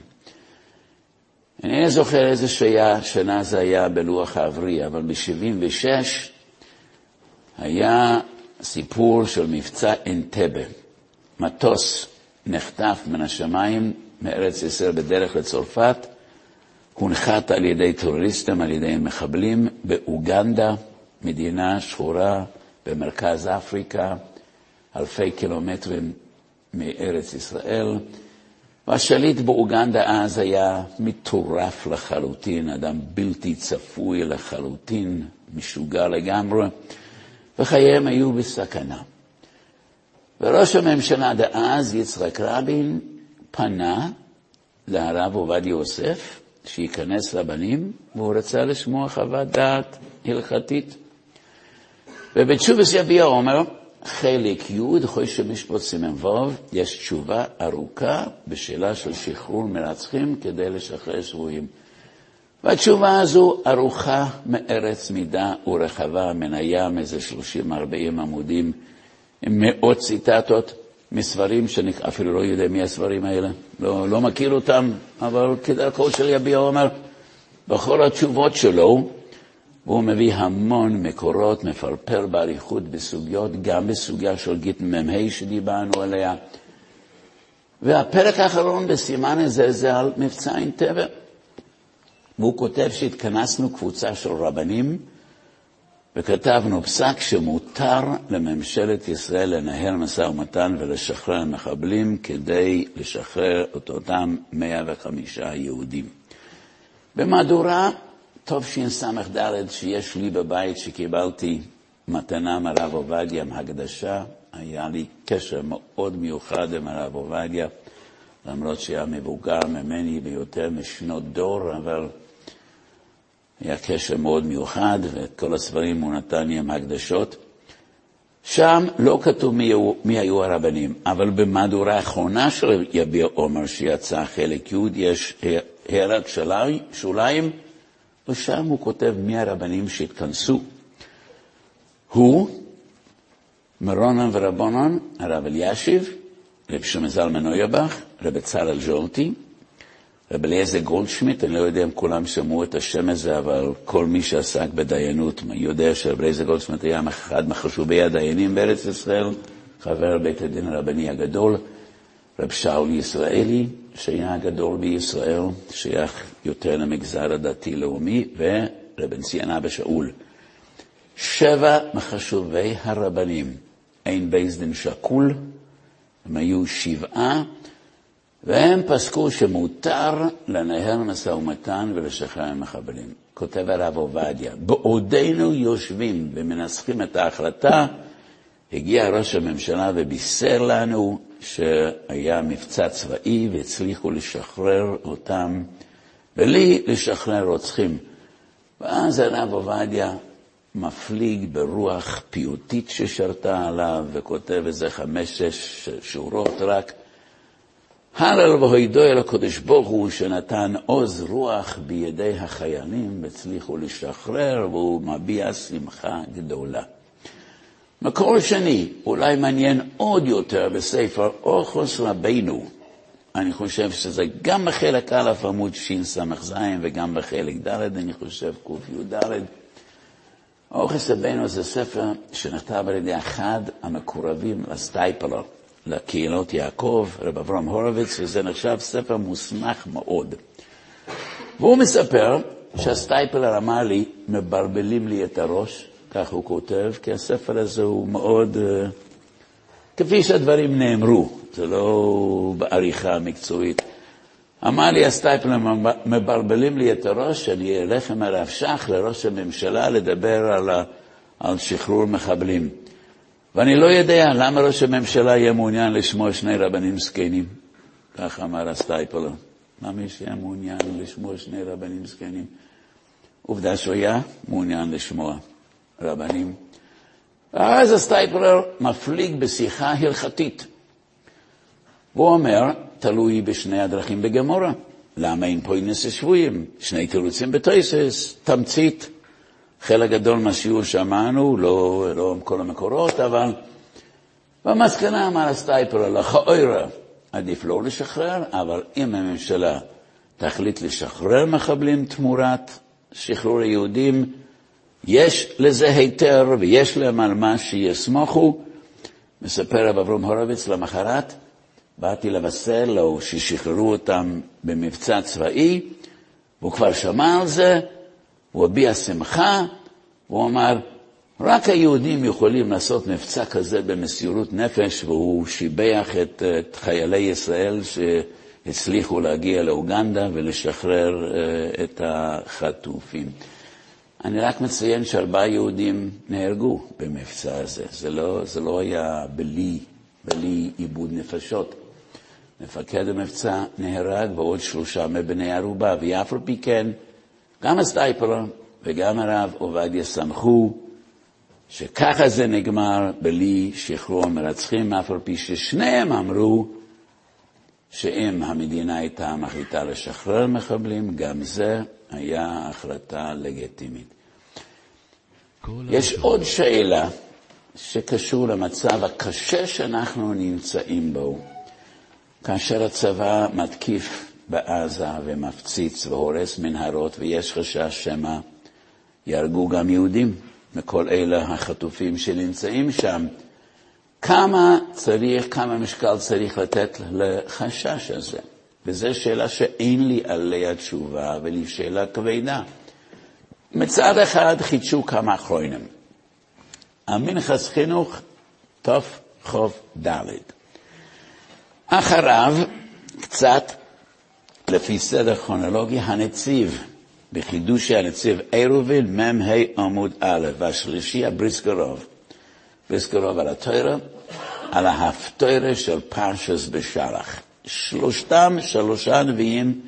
אינני זוכר איזה שיה, שנה זה היה בלוח העברי, אבל ב-76 היה סיפור של מבצע אנטבה. מטוס נחטף מן השמיים מארץ ישראל בדרך לצרפת, הונחת על ידי טרוריסטים, על ידי מחבלים, באוגנדה, מדינה שחורה במרכז אפריקה, אלפי קילומטרים מארץ ישראל. והשליט באוגנדה אז היה מטורף לחלוטין, אדם בלתי צפוי לחלוטין, משוגע לגמרי, וחייהם היו בסכנה. וראש הממשלה דאז, יצחק רבין, פנה לרב עובדיה יוסף, שייכנס לבנים, והוא רצה לשמוע חוות דעת הלכתית. ובתשובס יביע אומר חלק י', חוש משפט סימן ו', יש תשובה ארוכה בשאלה של שחרור מרצחים כדי לשחרר שבויים. והתשובה הזו ארוכה מארץ מידה ורחבה מן הים, איזה 30-40 עמודים, עם מאות ציטטות מספרים שאני אפילו לא יודע מי הספרים האלה, לא, לא מכיר אותם, אבל כדרכו של יביע אומר, בכל התשובות שלו, הוא מביא המון מקורות, מפרפר באריכות בסוגיות, גם בסוגיה של גית מ"ה שדיברנו עליה. והפרק האחרון בסימן הזה זה על מבצע אינטבה. והוא כותב שהתכנסנו קבוצה של רבנים וכתבנו פסק שמותר לממשלת ישראל לנהל משא ומתן ולשחרר מחבלים כדי לשחרר את אותם 105 יהודים. במהדורה תשס"ד שיש לי בבית שקיבלתי מתנה מהרב עובדיה, מהקדשה, היה לי קשר מאוד מיוחד עם הרב עובדיה, למרות שהיה מבוגר ממני ביותר משנות דור, אבל היה קשר מאוד מיוחד, ואת כל הספרים הוא נתן לי עם הקדשות. שם לא כתוב מי, מי היו הרבנים, אבל במהדורה האחרונה של יביע עומר שיצא חלק י' יש הערת שוליים, ושם הוא כותב מי הרבנים שהתכנסו. הוא, מרונן ורבונן, הרב אלישיב, רב שמעון זלמן אוירבך, רב צלאל ז'ורטי, רב אליעזר גולדשמיט, אני לא יודע אם כולם שמעו את השם הזה, אבל כל מי שעסק בדיינות יודע שרב אליעזר גולדשמיט היה אחד מחשובי הדיינים בארץ ישראל, חבר בית הדין הרבני הגדול, רב שאול ישראלי, שהיה הגדול בישראל, שייך יותר למגזר הדתי-לאומי, ורב נציין אבא שאול. שבע מחשובי הרבנים, אין בייס דין שקול, הם היו שבעה, והם פסקו שמותר לנהל משא ומתן ולשחרר מחבלים. כותב הרב עובדיה, בעודנו יושבים ומנסחים את ההחלטה, הגיע ראש הממשלה ובישר לנו שהיה מבצע צבאי והצליחו לשחרר אותם, ולי לשחרר רוצחים. ואז הרב עובדיה מפליג ברוח פיוטית ששרתה עליו וכותב איזה חמש-שש שורות רק. הלל והוידו אל הקדוש ברוך הוא שנתן עוז רוח בידי החיילים והצליחו לשחרר והוא מביע שמחה גדולה. מקור שני, אולי מעניין עוד יותר בספר אורחוס רבינו, אני חושב שזה גם בחלק א' עמוד שס"ז וגם בחלק ד', אני חושב קי"ד. אורחוס רבינו זה ספר שנכתב על ידי אחד המקורבים לסטייפלר, לקהילות יעקב, רב אברהם הורוביץ, וזה נחשב ספר מוסמך מאוד. והוא מספר שהסטייפלר אמר לי, מבלבלים לי את הראש, כך הוא כותב, כי הספר הזה הוא מאוד, uh, כפי שהדברים נאמרו, זה לא בעריכה מקצועית. אמר לי הסטייפלר, מבלבלים לי את הראש, שאני אלך עם הרב שך לראש הממשלה לדבר על, על שחרור מחבלים. ואני לא יודע למה ראש הממשלה יהיה מעוניין לשמוע שני רבנים זקנים, כך אמר הסטייפלר. למה שיהיה מעוניין לשמוע שני רבנים זקנים? עובדה שהוא היה מעוניין לשמוע. רבנים. ואז הסטייפלר מפליג בשיחה הלכתית. והוא אומר, תלוי בשני הדרכים בגמרא. למה אין פוידין אס השבויים? שני תירוצים בתויסס, תמצית. חלק גדול מהשיעור שמענו, לא, לא כל המקורות, אבל במסקנה אמר הסטייפלר, לכאורה עדיף לא לשחרר, אבל אם הממשלה תחליט לשחרר מחבלים תמורת שחרור היהודים, יש לזה היתר ויש להם על מה שיסמוכו. מספר רב אברום הורוביץ למחרת, באתי לבשר לו ששחררו אותם במבצע צבאי, והוא כבר שמע על זה, הוא הביע שמחה, הוא אמר, רק היהודים יכולים לעשות מבצע כזה במסירות נפש, והוא שיבח את, את חיילי ישראל שהצליחו להגיע לאוגנדה ולשחרר uh, את החטופים. אני רק מציין שארבעה יהודים נהרגו במבצע הזה. זה לא, זה לא היה בלי, בלי עיבוד נפשות. מפקד המבצע נהרג ועוד שלושה מבני ערובה, ואף על פי כן, גם הסטייפלר וגם הרב עובדיה שמחו שככה זה נגמר בלי שחרור המרצחים, אף על פי ששניהם אמרו שאם המדינה הייתה מחליטה לשחרר מחבלים, גם זה היה החלטה לגיטימית. יש עוד שאלה שקשור למצב הקשה שאנחנו נמצאים בו, כאשר הצבא מתקיף בעזה ומפציץ והורס מנהרות, ויש חשש שמא יהרגו גם יהודים מכל אלה החטופים שנמצאים שם. כמה צריך, כמה משקל צריך לתת לחשש הזה? וזו שאלה שאין לי עליה תשובה, והיא שאלה כבדה. מצד אחד חידשו כמה אחרונים. המנחס חינוך תח"ד. אחריו, קצת לפי סדר כרונולוגי, הנציב, בחידושי הנציב עירובין, מ"ה עמוד א', והשלישי הבריסקרוב. בריסקרוב על התוירה, על ההפטוירה של פרשס בשלח. שלושתם שלושה נביאים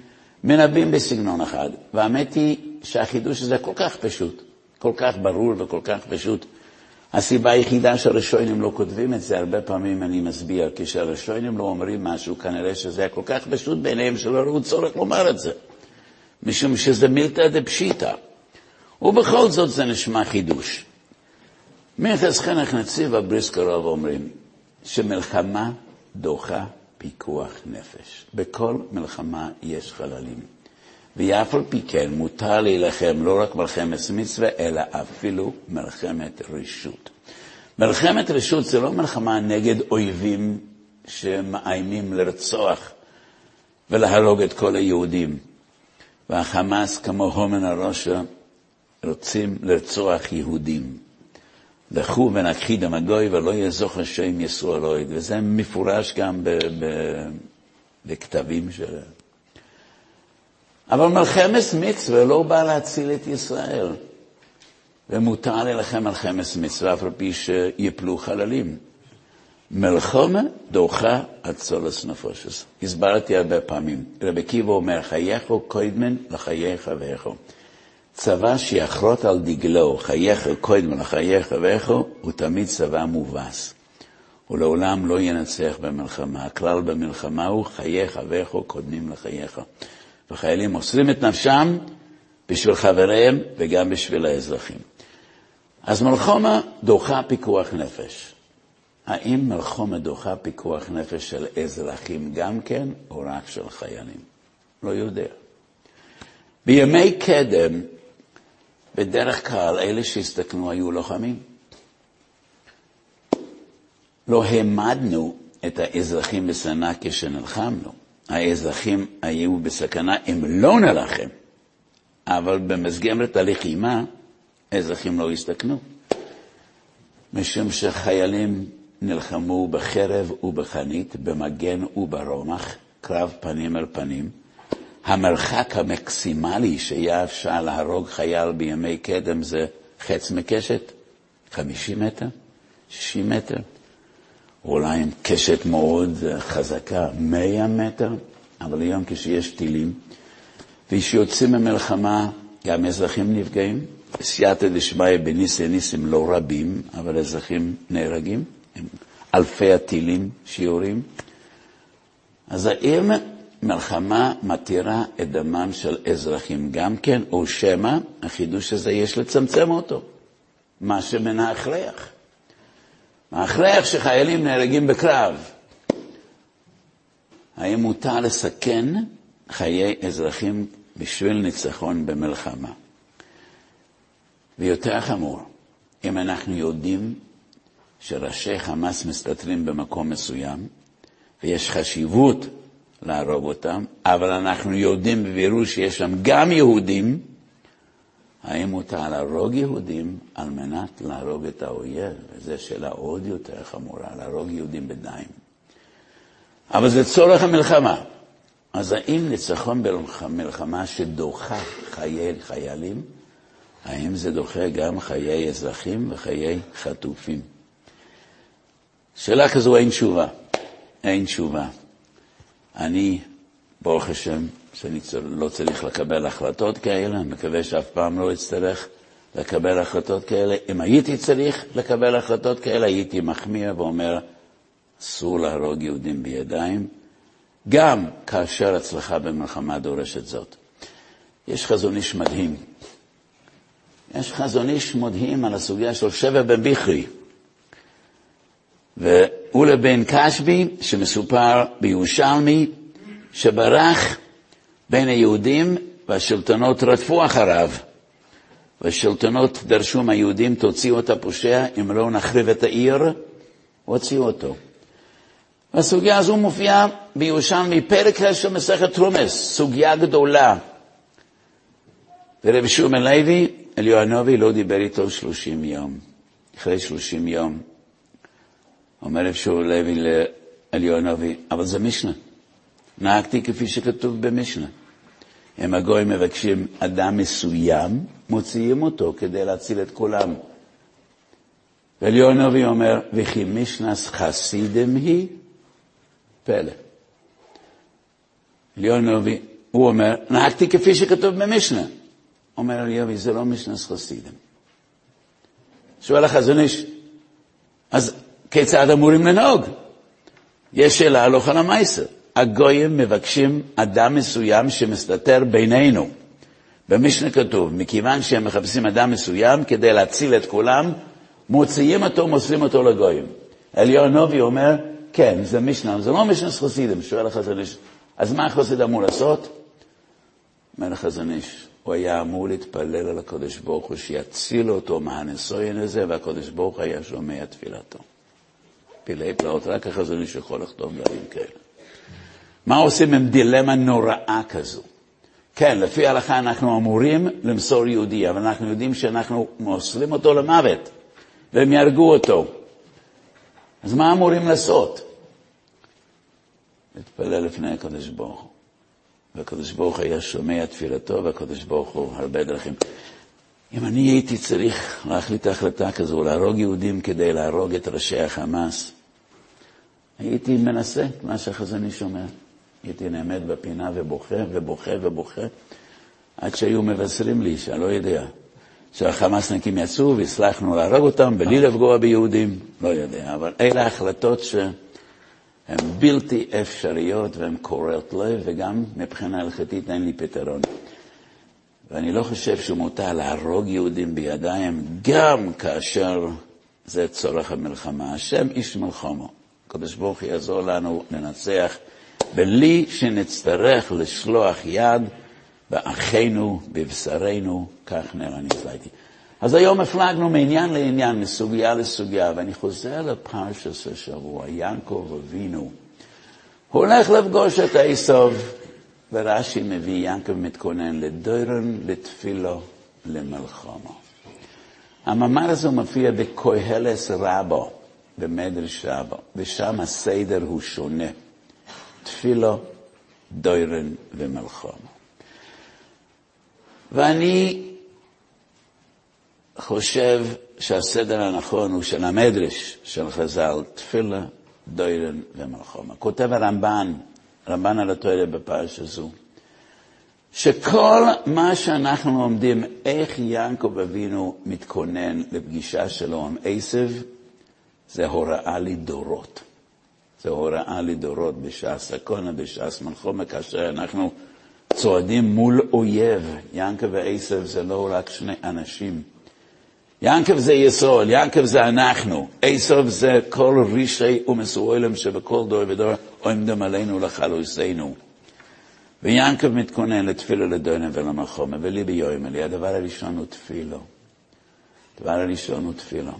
מנבאים בסגנון אחד, והאמת היא שהחידוש הזה כל כך פשוט, כל כך ברור וכל כך פשוט. הסיבה היחידה שהראשונים לא כותבים את זה, הרבה פעמים אני מסביר, כשהראשונים לא אומרים משהו, כנראה שזה היה כל כך פשוט בעיניהם שלא ראו צורך לומר את זה, משום שזה מילתא דפשיטא. ובכל זאת זה נשמע חידוש. מרכז חנך נציב הבריסקרוב אומרים שמלחמה דוחה פיקוח נפש. בכל מלחמה יש חללים. ואף על פי כן מותר להילחם לא רק מלחמת מצווה, אלא אפילו מלחמת רשות. מלחמת רשות זה לא מלחמה נגד אויבים שמאיימים לרצוח ולהרוג את כל היהודים. והחמאס, כמו הומן הראשה, רוצים לרצוח יהודים. לכו ונכחידם הגוי ולא יזוך השם ישרולויד, וזה מפורש גם בכתבים שלהם. אבל מלחמת מצווה לא באה להציל את ישראל, ומותר להילחם מלחמת מצווה אף על פי שיפלו חללים. מלחמה דוחה הצולס נפושס. הסברתי הרבה פעמים. רבי קיבו אומר, חייכו קוידמן לחיי חבריכו. צבא שיחרות על דגלו, חייך קודם לחייך ואיכו, הוא תמיד צבא מובס. הוא לעולם לא ינצח במלחמה. הכלל במלחמה הוא חייך ואיכו קודמים לחייך. וחיילים מוסרים את נפשם בשביל חבריהם וגם בשביל האזרחים. אז מלחמה דוחה פיקוח נפש. האם מלחמה דוחה פיקוח נפש של אזרחים גם כן, או רק של חיילים? לא יודע. בימי קדם בדרך כלל אלה שהסתכנו היו לוחמים. לא העמדנו את האזרחים בסכנה כשנלחמנו. האזרחים היו בסכנה אם לא נלחם, אבל במסגרת הלחימה האזרחים לא הסתכנו. משום שחיילים נלחמו בחרב ובחנית, במגן וברומח, קרב פנים אל פנים. המרחק המקסימלי שהיה אפשר להרוג חייל בימי קדם זה חץ מקשת, 50 מטר, 60 מטר, אולי עם קשת מאוד חזקה, 100 מטר, אבל היום כשיש טילים, וכשיוצאים ממלחמה גם אזרחים נפגעים, סייעתא דשמיא בניסי ניסים לא רבים, אבל אזרחים נהרגים, עם אלפי הטילים שיורים. אז האם מלחמה מתירה את דמם של אזרחים גם כן, או שמא החידוש הזה יש לצמצם אותו, מה שמן ההכרח. ההכרח שחיילים נהרגים בקרב. האם מותר לסכן חיי אזרחים בשביל ניצחון במלחמה? ויותר חמור, אם אנחנו יודעים שראשי חמאס מסתתרים במקום מסוים, ויש חשיבות להרוג אותם, אבל אנחנו יודעים בבירור שיש שם גם יהודים, האם מותר להרוג יהודים על מנת להרוג את האויב? וזו שאלה עוד יותר חמורה, להרוג יהודים בדיים. אבל זה צורך המלחמה. אז האם ניצחון במלחמה שדוחה חיי חיילים, האם זה דוחה גם חיי אזרחים וחיי חטופים? שאלה כזו אין תשובה. אין תשובה. אני, ברוך השם, שאני לא צריך לקבל החלטות כאלה, אני מקווה שאף פעם לא אצטרך לקבל החלטות כאלה. אם הייתי צריך לקבל החלטות כאלה, הייתי מחמיר ואומר, אסור להרוג יהודים בידיים, גם כאשר הצלחה במלחמה דורשת זאת. יש חזון איש מדהים. יש חזון איש מדהים על הסוגיה של שבע בן בכרי. ואולה בן קשבי, שמסופר בירושלמי, שברח בין היהודים והשלטונות רדפו אחריו. והשלטונות דרשו מהיהודים, תוציאו את הפושע, אם לא נחריב את העיר, הוציאו אותו. והסוגיה הזו מופיעה בירושלמי, פרק של מסכת תרומס, סוגיה גדולה. ורבי שומר לוי, אליוהנובי לא דיבר איתו שלושים יום. אחרי שלושים יום, אומר רבי שומר לוי לאליוהנובי, אבל זה משנה. נהגתי כפי שכתוב במשנה. אם הגויים מבקשים אדם מסוים, מוציאים אותו כדי להציל את כולם. ואליהו אומר, וכי משנס חסידם היא פלא. אליהו הוא אומר, נהגתי כפי שכתוב במשנה. אומר אליהו, זה לא משנס חסידם. שואל החזון איש, אז כיצד אמורים לנהוג? יש שאלה הלוך על המייסר. הגויים מבקשים אדם מסוים שמסתתר בינינו. במשנה כתוב, מכיוון שהם מחפשים אדם מסוים כדי להציל את כולם, מוציאים אותו, מוסרים אותו לגויים. אליהו נובי אומר, כן, זה משנה, זה לא משנה חסידים, שואל החזון איש, אז מה החסיד אמור לעשות? אומר החזון איש, הוא היה אמור להתפלל על הקדוש ברוך הוא שיציל אותו מהניסויין הזה, והקדוש ברוך היה שומע תפילתו. פלאי פלאות, רק החזון איש יכול לכתוב דברים כאלה. מה עושים עם דילמה נוראה כזו? כן, לפי ההלכה אנחנו אמורים למסור יהודי, אבל אנחנו יודעים שאנחנו מוסרים אותו למוות, והם יהרגו אותו. אז מה אמורים לעשות? להתפלל לפני הקדוש ברוך הוא. והקדוש ברוך הוא היה שומע תפילתו, והקדוש ברוך הוא הרבה דרכים. אם אני הייתי צריך להחליט החלטה כזו, להרוג יהודים כדי להרוג את ראשי החמאס, הייתי מנסה את מה שהחזון איש אומר. הייתי נעמד בפינה ובוכה ובוכה ובוכה, עד שהיו מבשרים לי, שאני לא יודע, שהחמאסניקים יצאו והצלחנו להרוג אותם בלי לפגוע ביהודים, לא יודע, אבל אלה החלטות שהן בלתי אפשריות והן קורעות לב, וגם מבחינה הלכתית אין לי פתרון. ואני לא חושב שמותר להרוג יהודים בידיים, גם כאשר זה צורך המלחמה. השם איש מלחמו. הקדוש ברוך יעזור לנו לנצח. בלי שנצטרך לשלוח יד באחינו, בבשרנו, כך נראה נפלאתי. אז היום הפלגנו מעניין לעניין, מסוגיה לסוגיה, ואני חוזר לפרשת השבוע, יעקב אבינו. הוא הולך לפגוש את עשב, ורש"י מביא, יעקב מתכונן לדוירן, לתפילו, למלחמה. המאמר הזה מופיע בקהלס רבו, במדרש רבו, ושם הסדר הוא שונה. תפילו, דוירן ומלחמה. ואני חושב שהסדר הנכון הוא של המדרש של חז"ל, תפילה, דוירן ומלחמה. כותב הרמב"ן, רמב"ן על התואר בפרשה זו, שכל מה שאנחנו לומדים, איך יעקב אבינו מתכונן לפגישה שלו עם עשב, זה הוראה לדורות. זה הוראה לדורות בש"ס סכונה, בש"ס מלחומה, כאשר אנחנו צועדים מול אויב. ינקב ועשב זה לא רק שני אנשים. ינקב זה יסוד, ינקב זה אנחנו, עשב זה כל רישי ומסורלם שבכל דור ודור עומדים עלינו לחלוסינו. ויעקב מתכונן לתפילה לדונה ולמחומה, ולי ביום אלי, הדבר הראשון הוא תפילו. הדבר הראשון הוא תפילו.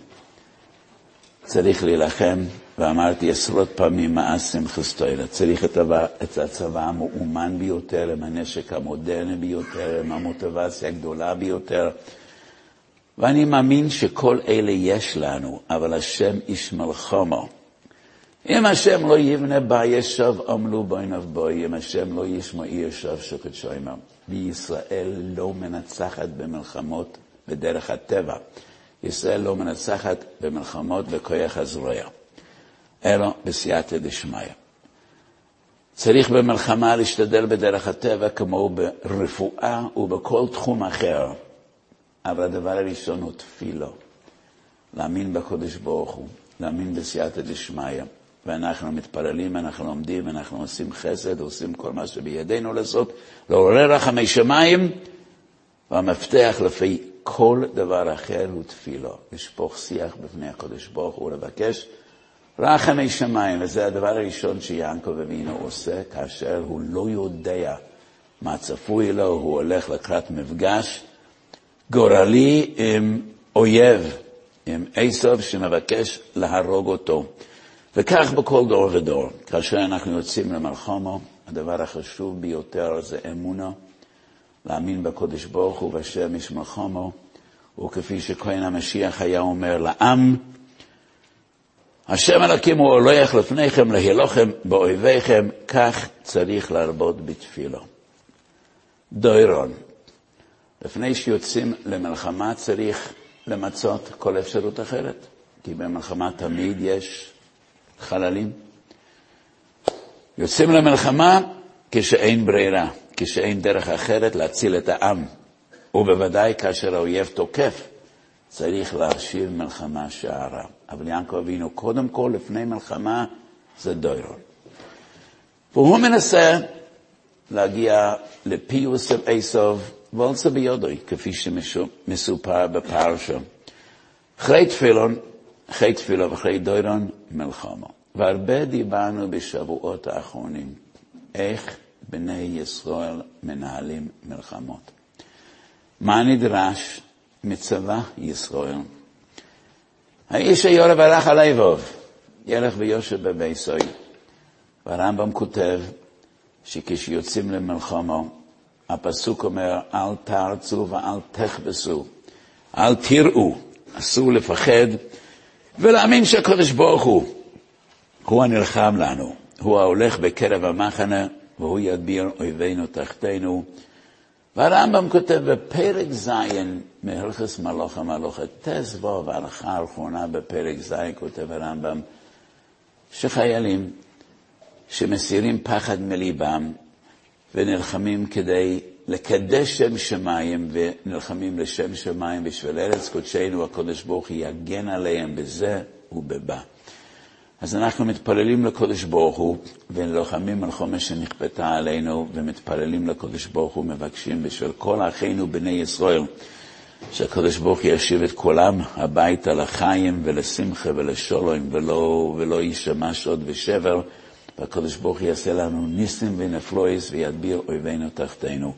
צריך להילחם, ואמרתי עשרות פעמים מאז שמחת תורה, צריך את, הצבא, את הצבא המאומן ביותר, עם הנשק המודרני ביותר, עם המוטיבציה הגדולה ביותר. ואני מאמין שכל אלה יש לנו, אבל השם איש מלחמו. אם השם לא יבנה בה ישב עמלו בעיניו בוי, אם השם לא ישמע ישב שקד שוימם. וישראל לא מנצחת במלחמות בדרך הטבע. ישראל לא מנצחת במלחמות בכוח הזרוע, אלא בסייעתא דשמיא. צריך במלחמה להשתדל בדרך הטבע כמו ברפואה ובכל תחום אחר, אבל הדבר הראשון הוא תפילו. להאמין בקודש ברוך הוא, להאמין בסייעתא דשמיא. ואנחנו מתפללים, אנחנו עומדים, אנחנו עושים חסד, עושים כל מה שבידינו לעשות, לעורר רחמי שמיים, והמפתח לפי כל דבר אחר הוא תפילו. לשפוך שיח בפני הקודש ברוך הוא לבקש רחמי שמיים, וזה הדבר הראשון שיעקב אבינו עושה כאשר הוא לא יודע מה צפוי לו, הוא הולך לקראת מפגש גורלי עם אויב, עם עשב שמבקש להרוג אותו. וכך בכל דור ודור, כאשר אנחנו יוצאים למלחמו, הדבר החשוב ביותר זה אמונה, להאמין בקודש ברוך הוא והשם יש מלחמו, וכפי שכהן המשיח היה אומר לעם, השם אלוקים הוא הולך לפניכם להילוכם באויביכם, כך צריך להרבות בתפילו. דוירון, לפני שיוצאים למלחמה צריך למצות כל אפשרות אחרת, כי במלחמה תמיד יש חללים. יוצאים למלחמה כשאין ברירה, כשאין דרך אחרת להציל את העם, ובוודאי כאשר האויב תוקף, צריך להשיב מלחמה שערה. אבל יעקב אבינו, קודם כל, לפני מלחמה, זה דוירון. והוא מנסה להגיע לפיוס של עשב, ואולצה ביודוי, כפי שמסופר בפרשה. אחרי תפילון, אחרי תפילה ואחרי דוירון, מלחמה. והרבה דיברנו בשבועות האחרונים, איך בני ישראל מנהלים מלחמות. מה נדרש מצבא ישראל? האיש היורב הלך על איבוב, ילך ויושב בביסוי. והרמב"ם כותב שכשיוצאים למלחמה, הפסוק אומר, אל תרצו ואל תכבסו, אל תראו, אסור לפחד ולהאמין שהקדוש ברוך הוא, הוא הנלחם לנו, הוא ההולך בקרב המחנה, והוא ידביר אויבינו תחתינו. והרמב"ם כותב בפרק ז' מהלכס מלוך המלוכה, ט"ו והלכה האחרונה בפרק ז', כותב הרמב"ם, שחיילים שמסירים פחד מליבם ונלחמים כדי לקדש שם שמיים ונלחמים לשם שמיים בשביל ארץ קודשנו, הקודש ברוך יגן עליהם בזה ובבא. אז אנחנו מתפללים לקודש ברוך הוא ולוחמים על חומש שנכפתה עלינו ומתפללים לקודש ברוך הוא, מבקשים בשביל כל אחינו בני ישראל, שהקודש ברוך ישיב את כולם הביתה לחיים ולשמחה ולשלום ולא, ולא יישמע שוד ושבר, והקודש ברוך יעשה לנו ניסים ונפלויס וידביר אויבינו תחתינו.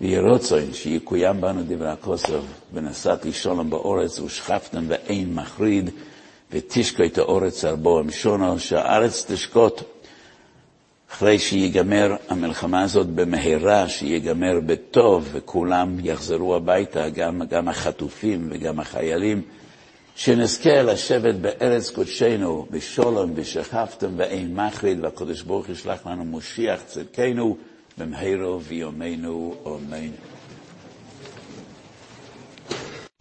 ויהי רצון שיקוים בנו דברי הכוסף, ונשאתי שלום באורץ ושכבתם ואין מחריד, ותשקו את האורץ על בו המשונו, שהארץ תשקוט אחרי שיגמר המלחמה הזאת במהרה, שיגמר בטוב וכולם יחזרו הביתה, גם, גם החטופים וגם החיילים, שנזכה לשבת בארץ קודשנו בשלום ושכבתם ואין מחריד, והקדוש ברוך ישלח לנו מושיח צדקנו. במהרו ויומנו, אמן.